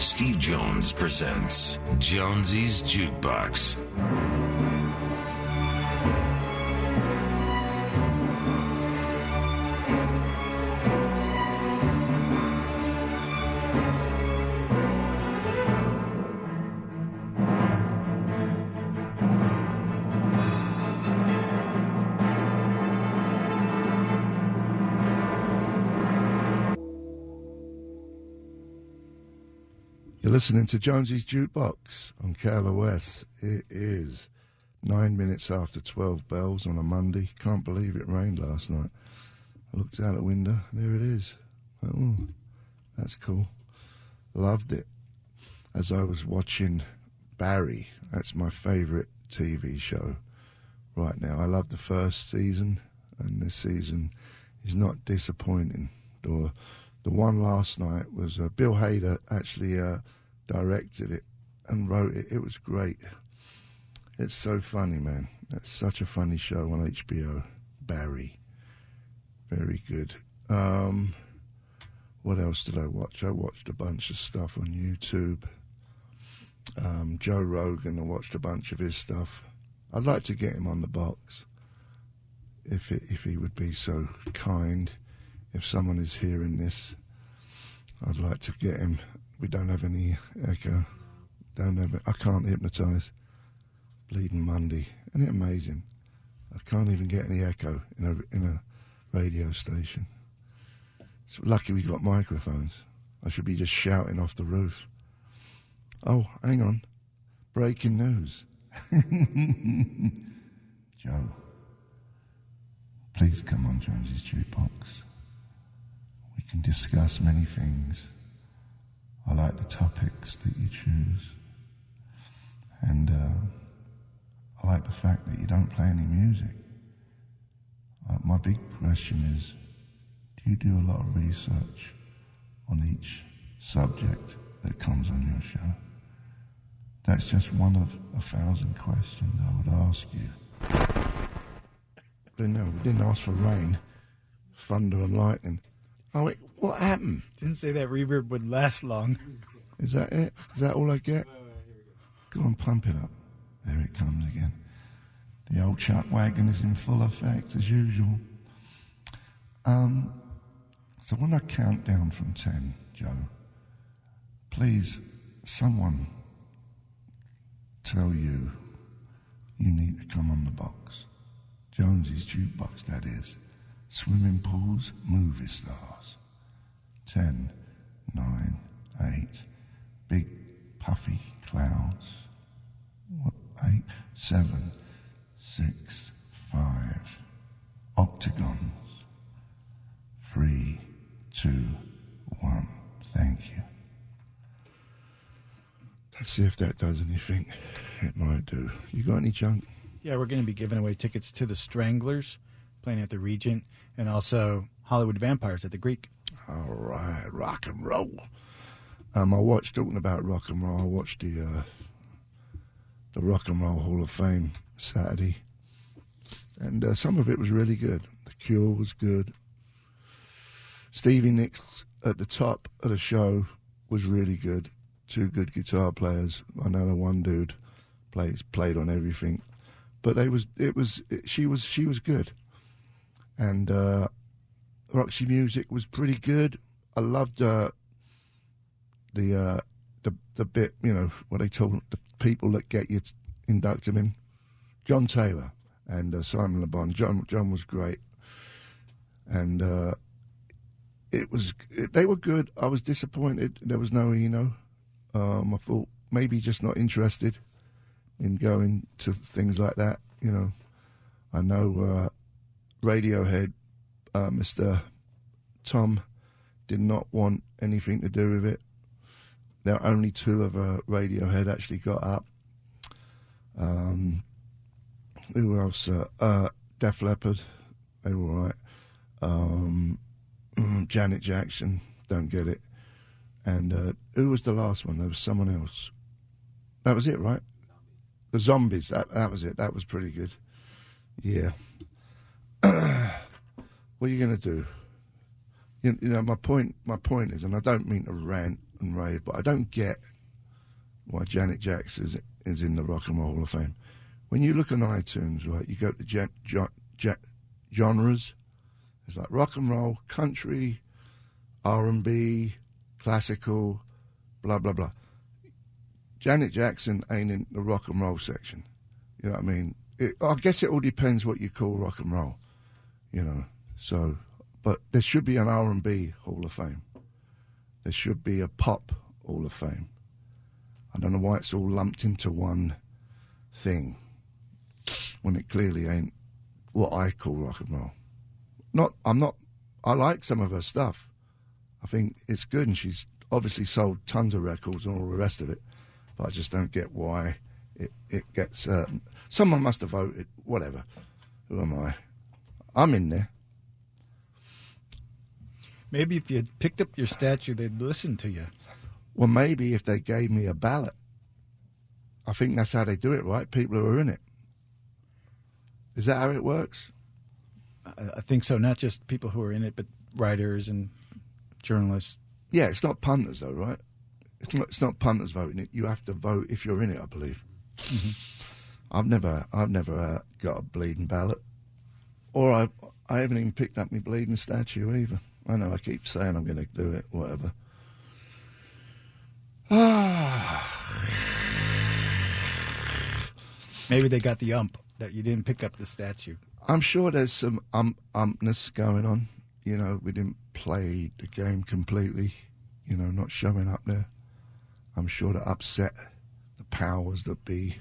Steve Jones presents Jonesy's Jukebox. You're listening to Jonesy's Jukebox on KLOS. It is nine minutes after 12 bells on a Monday. Can't believe it rained last night. I looked out the window, there it is. Oh, that's cool. Loved it. As I was watching Barry, that's my favourite TV show right now. I love the first season, and this season is not disappointing. Or the one last night was uh, Bill Hader actually uh, directed it and wrote it. It was great. It's so funny, man. It's such a funny show on HBO. Barry, very good. Um, what else did I watch? I watched a bunch of stuff on YouTube. Um, Joe Rogan, I watched a bunch of his stuff. I'd like to get him on the box if it, if he would be so kind. If someone is hearing this, I'd like to get him. We don't have any echo. Don't have. I can't hypnotise. Bleeding Monday, isn't it amazing? I can't even get any echo in a in a radio station. It's lucky we got microphones. I should be just shouting off the roof. Oh, hang on. Breaking news. Joe, please come on Jonesy's jukebox. Can discuss many things. I like the topics that you choose. And uh, I like the fact that you don't play any music. Uh, my big question is do you do a lot of research on each subject that comes on your show? That's just one of a thousand questions I would ask you. Didn't know. We didn't ask for rain, thunder, and lightning. Oh, wait, what happened? Didn't say that reverb would last long. Is that it? Is that all I get? Go on, pump it up. There it comes again. The old chuck wagon is in full effect as usual. Um, so when I count down from ten, Joe, please, someone tell you you need to come on the box. Jonesy's jukebox, that is. Swimming pools, movie stars. Ten, nine, eight. Big puffy clouds. What? Eight, seven, six, five. Octagons. Three, two, one. Thank you. Let's see if that does anything. It might do. You got any junk? Yeah, we're going to be giving away tickets to the Stranglers playing at the Regent and also Hollywood Vampires at the Greek. All right, rock and roll. Um, I watched talking about rock and roll. I watched the uh, the Rock and Roll Hall of Fame Saturday, and uh, some of it was really good. The Cure was good. Stevie Nicks at the top of the show was really good. Two good guitar players. I know the one dude plays played on everything, but they was it was she was she was good, and uh, Roxy Music was pretty good. I loved uh, the uh, the the bit you know what they told the people that get you inducted in. John Taylor and uh, Simon Le Bon. John John was great, and uh, it was it, they were good. I was disappointed there was no Eno. Um, I thought maybe just not interested in going to things like that. You know, I know uh, Radiohead, uh, Mr. Tom, did not want anything to do with it. Now only two of uh, Radiohead actually got up. Um, who else? Uh, uh, Def Leppard, they were all right. Um, Janet Jackson, don't get it. And uh, who was the last one? There was someone else. That was it, right? The Zombies. That that was it. That was pretty good. Yeah. What are you going to do? you, you know, my point. My point is, and I don't mean to rant and rave, but I don't get why Janet Jackson is, is in the Rock and Roll Hall of Fame. When you look on iTunes, right, you go to gen, gen, gen, genres. It's like rock and roll, country, R and B, classical, blah blah blah. Janet Jackson ain't in the rock and roll section. You know what I mean? It, I guess it all depends what you call rock and roll. You know, so but there should be an R and B Hall of Fame. There should be a pop Hall of Fame. I don't know why it's all lumped into one thing when it clearly ain't what I call rock and roll. Not, I'm not. I like some of her stuff. I think it's good, and she's obviously sold tons of records and all the rest of it. But I just don't get why it it gets. Uh, someone must have voted. Whatever. Who am I? I'm in there. Maybe if you picked up your statue, they'd listen to you. Well, maybe if they gave me a ballot. I think that's how they do it, right? People who are in it. Is that how it works? I, think so. Not just people who are in it, but writers and journalists. Yeah, it's not punters though, right? It's not. It's not punters voting it. You have to vote if you're in it. I believe. I've never. I've never uh, got a bleeding ballot, or I. I haven't even picked up my bleeding statue either. I know. I keep saying I'm going to do it. Whatever. Maybe they got the ump that you didn't pick up the statue. I'm sure there's some um, umpness going on. You know, we didn't play the game completely. You know, not showing up there. I'm sure that upset the powers that be.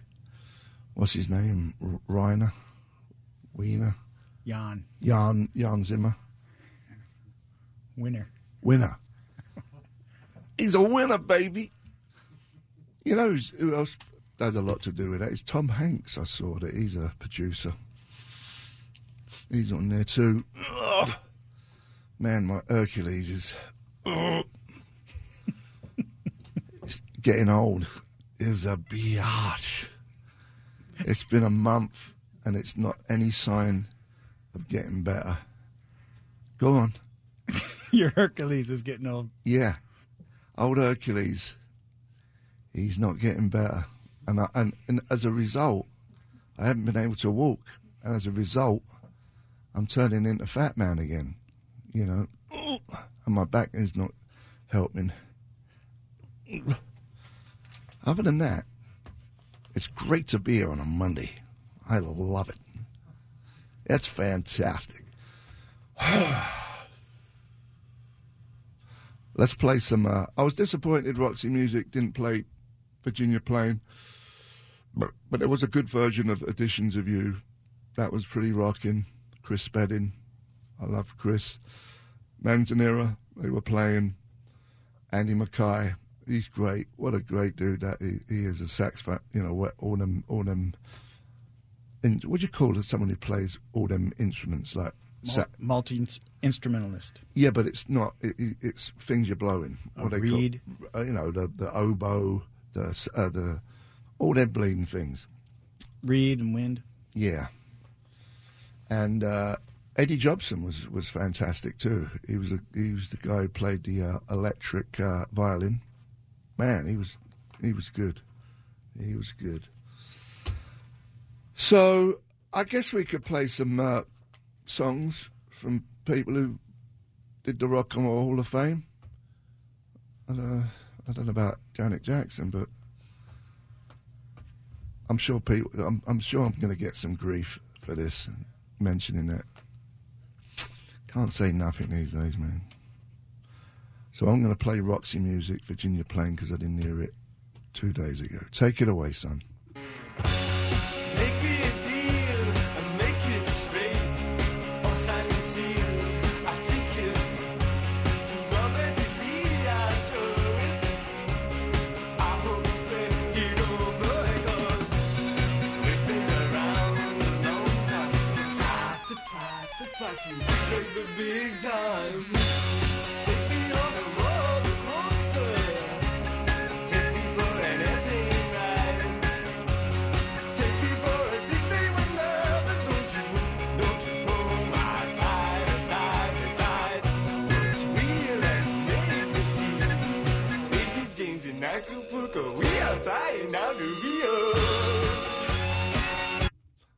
What's his name? R- Reiner, Wiener, Jan, Jan Jan Zimmer, winner. winner. He's a winner, baby. You know who's, who else has a lot to do with that? It's Tom Hanks. I saw that he's a producer. He's on there too. Ugh. Man, my Hercules is ugh. It's getting old. Is a biatch. It's been a month and it's not any sign of getting better. Go on. Your Hercules is getting old. Yeah, old Hercules. He's not getting better, and I, and and as a result, I haven't been able to walk, and as a result, I'm turning into fat man again. You know, and my back is not helping. Other than that, it's great to be here on a Monday. I love it. It's fantastic. Let's play some. Uh, I was disappointed Roxy Music didn't play Virginia Plain, but but there was a good version of Editions of You. That was pretty rocking. Chris Spedding, I love Chris. Manzanera, they were playing. Andy Mackay, he's great. What a great dude that he, he is. A saxophone, you know, all them, all them. In, what do you call it? Someone who plays all them instruments like. Multi instrumentalist. yeah, but it's not. It, it- it's things you're blowing. A What they reed? call, uh, you know, the the oboe, the uh, the all them bleeding things. Reed and Wind. Yeah. And uh, Eddie Jobson was, was fantastic too. He was a, he was the guy who played the uh, electric uh, violin. Man, he was he was good. He was good. So I guess we could play some uh, songs from people who did the Rock and Roll Hall of Fame. And, uh, I don't know about Janet Jackson, but I'm sure people. I'm, I'm sure I'm going to get some grief for this mentioning that. Can't say nothing these days, man. So I'm going to play Roxy music, Virginia Plain, because I didn't hear it two days ago. Take it away, son.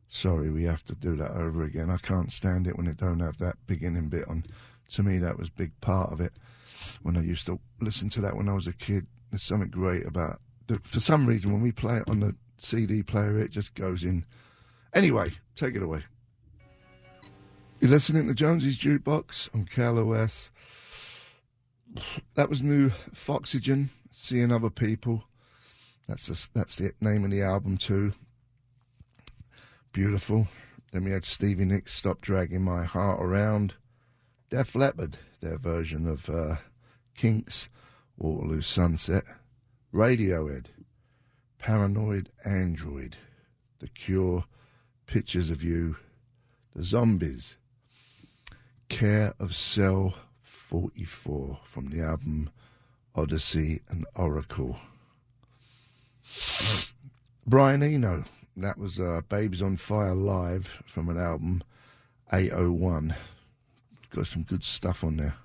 Sorry, we have to do that over again. I can't stand it when it don't have that beginning bit on. To me, that was a big part of it. When I used to listen to that when I was a kid, there's something great about. For some reason, when we play it on the CD player, it just goes in. Anyway, take it away. You're listening to Jonesy's Jukebox on KLOS. That was new Foxygen, Seeing Other People. That's the, that's the name of the album too. Beautiful. Then we had Stevie Nicks, Stop Dragging My Heart Around. Def Leppard, their version of uh, Kinks, Waterloo Sunset. Radiohead, Paranoid Android. The Cure, Pictures of You. The Zombies, Care of Cell 44 from the album Odyssey and Oracle. Brian Eno, that was uh, Baby's on Fire Live from an album 801. Got some good stuff on there.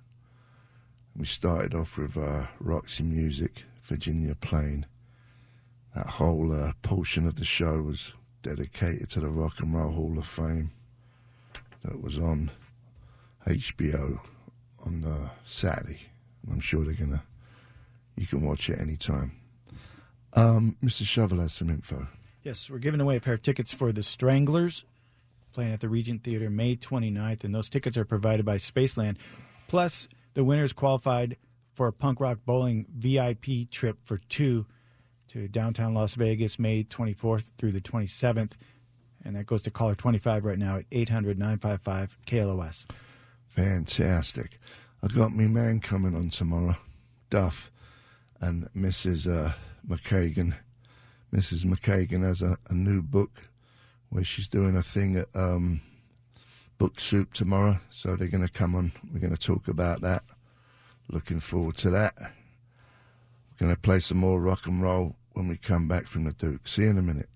We started off with uh, Roxy Music, Virginia Plain. That whole uh, portion of the show was dedicated to the Rock and Roll Hall of Fame that was on HBO on uh, Saturday. I'm sure they're gonna. You can watch it anytime. Um, Mr. Shovel has some info. Yes, we're giving away a pair of tickets for the Stranglers playing at the Regent Theater May 29th, and those tickets are provided by Spaceland. Plus, the winners qualified for a punk rock bowling VIP trip for two to downtown Las Vegas May 24th through the 27th. And that goes to caller 25 right now at 800 955 KLOS. Fantastic. I got me man coming on tomorrow, Duff, and Mrs. Uh, McKagan. Mrs. McKagan has a, a new book where she's doing a thing at um, Book Soup tomorrow. So they're going to come on. We're going to talk about that. Looking forward to that. We're going to play some more rock and roll when we come back from the Duke. See you in a minute.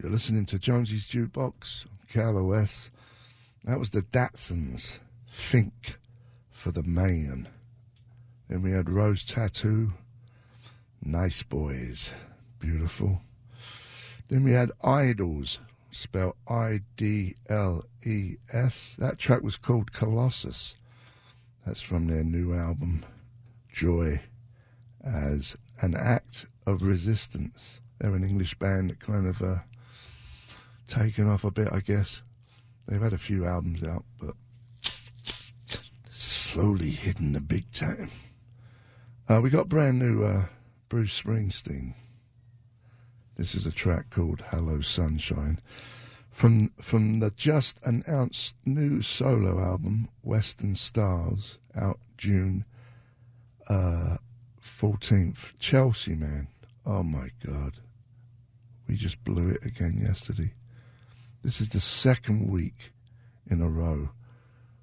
You're listening to Jonesy's Jukebox on KLOS. That was the Datsuns. Think for the man. Then we had Rose Tattoo. Nice Boys. Beautiful. Then we had IDLES, spelled I D L E S. That track was called Colossus. That's from their new album, Joy, as an act of resistance. They're an English band that kind of uh, taken off a bit, I guess. They've had a few albums out, but slowly hitting the big time. Uh, we got brand new uh, Bruce Springsteen. This is a track called "Hello Sunshine" from from the just announced new solo album Western Stars, out June uh, fourteenth. Chelsea, man, oh my God, we just blew it again yesterday. This is the second week in a row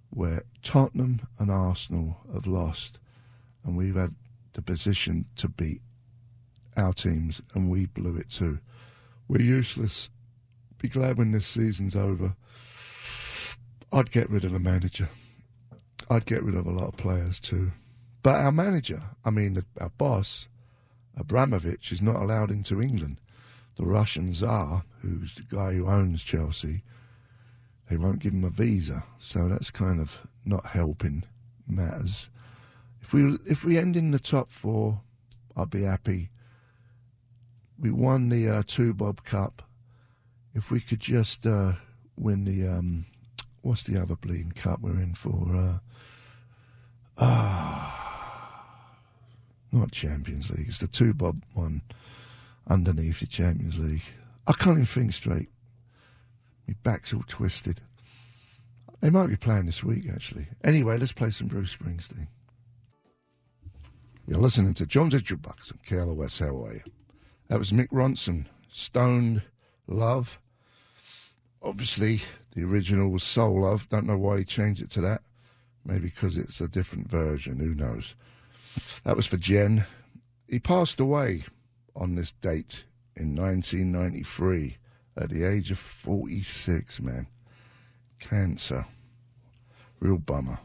where Tottenham and Arsenal have lost, and we've had the position to beat our teams, and we blew it too. We're useless. Be glad when this season's over. I'd get rid of the manager. I'd get rid of a lot of players too. But our manager, I mean, our boss, Abramovich, is not allowed into England. The Russian Tsar, who's the guy who owns Chelsea, they won't give him a visa. So that's kind of not helping matters. If we if we end in the top four, I'll be happy. We won the uh, two Bob Cup. If we could just uh, win the um, what's the other bleeding cup we're in for? Uh, ah, not Champions League. It's the two Bob one underneath the Champions League. I can't even think straight. My back's all twisted. They might be playing this week, actually. Anyway, let's play some Bruce Springsteen. You're listening to Jonesy's Jukebox on KLOS. How are you? That was Mick Ronson, Stoned Love. Obviously, the original was Soul Love. Don't know why he changed it to that. Maybe because it's a different version. Who knows? That was for Jen. He passed away on this date in 1993 at the age of 46, man. Cancer. Real bummer.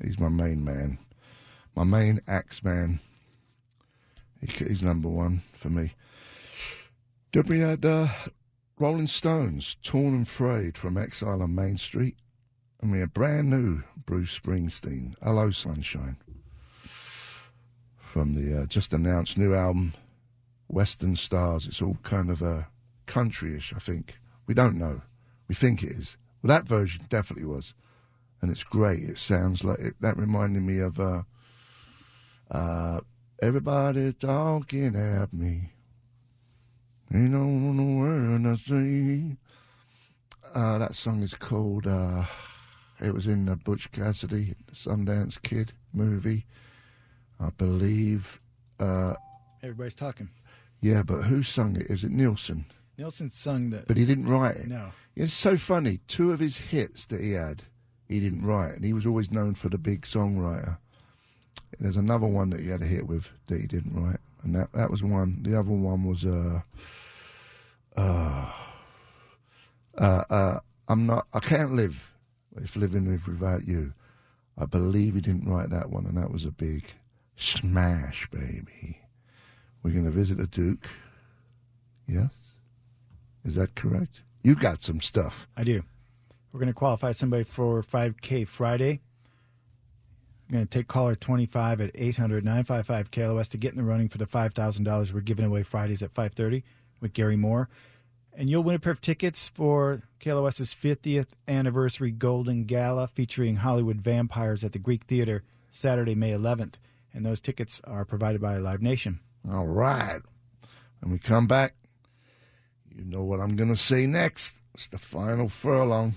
He's my main man. My main axe man. He, he's number one for me. Then we had uh, Rolling Stones, Torn and Frayed from Exile on Main Street. And we had brand new Bruce Springsteen, Hello Sunshine, from the uh, just announced new album, Western Stars. It's all kind of uh, countryish, I think. We don't know. We think it is. Well, that version definitely was. And it's great. It sounds like it, that reminded me of uh, uh, Everybody Talking at Me. Ain't no word I say. Uh, that song is called. Uh, it was in the Butch Cassidy Sundance Kid movie, I believe. Uh, Everybody's talking. yeah, but who sung it? Is it Nilsson? Nilsson sung the. But he didn't write it. no. It's so funny. Two of his hits that he had, he didn't write, and he was always known for the big songwriter. And there's another one that he had a hit with that he didn't write, and that that was one. The other one was uh, uh, uh, uh, I'm not. I can't live if living with without you. I believe he didn't write that one, and that was a big smash, baby. We're going to visit the Duke. Yes, is that correct? You got some stuff. I do. We're going to qualify somebody for 5K Friday. Going to take caller 25 at 800 955 KLOS to get in the running for the $5,000 we're giving away Fridays at 5:30 with Gary Moore. And you'll win a pair of tickets for KLOS's 50th anniversary Golden Gala featuring Hollywood vampires at the Greek Theater Saturday, May 11th. And those tickets are provided by Live Nation. All right. When we come back, you know what I'm going to say next. It's the final furlong.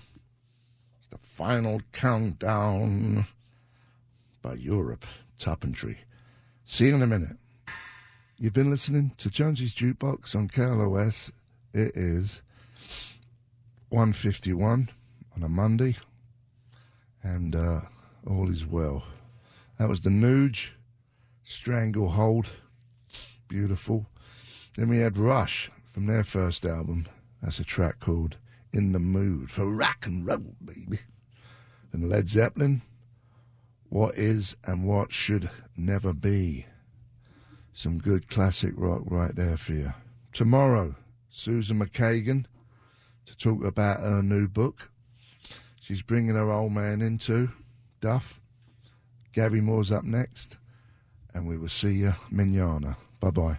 It's the final countdown by Europe Tuppentry. See you in a minute. You've been listening to Jonesy's Jukebox on KLOS. It is 151 on a Monday, and uh, all is well. That was the Nuge, Stranglehold, beautiful. Then we had Rush from their first album. That's a track called In the Mood for Rock and Roll, baby. And Led Zeppelin, What Is and What Should Never Be. Some good classic rock right there for you. Tomorrow, Susan McKagan to talk about her new book. She's bringing her old man into Duff. Gary Moore's up next, and we will see you manana. Bye bye.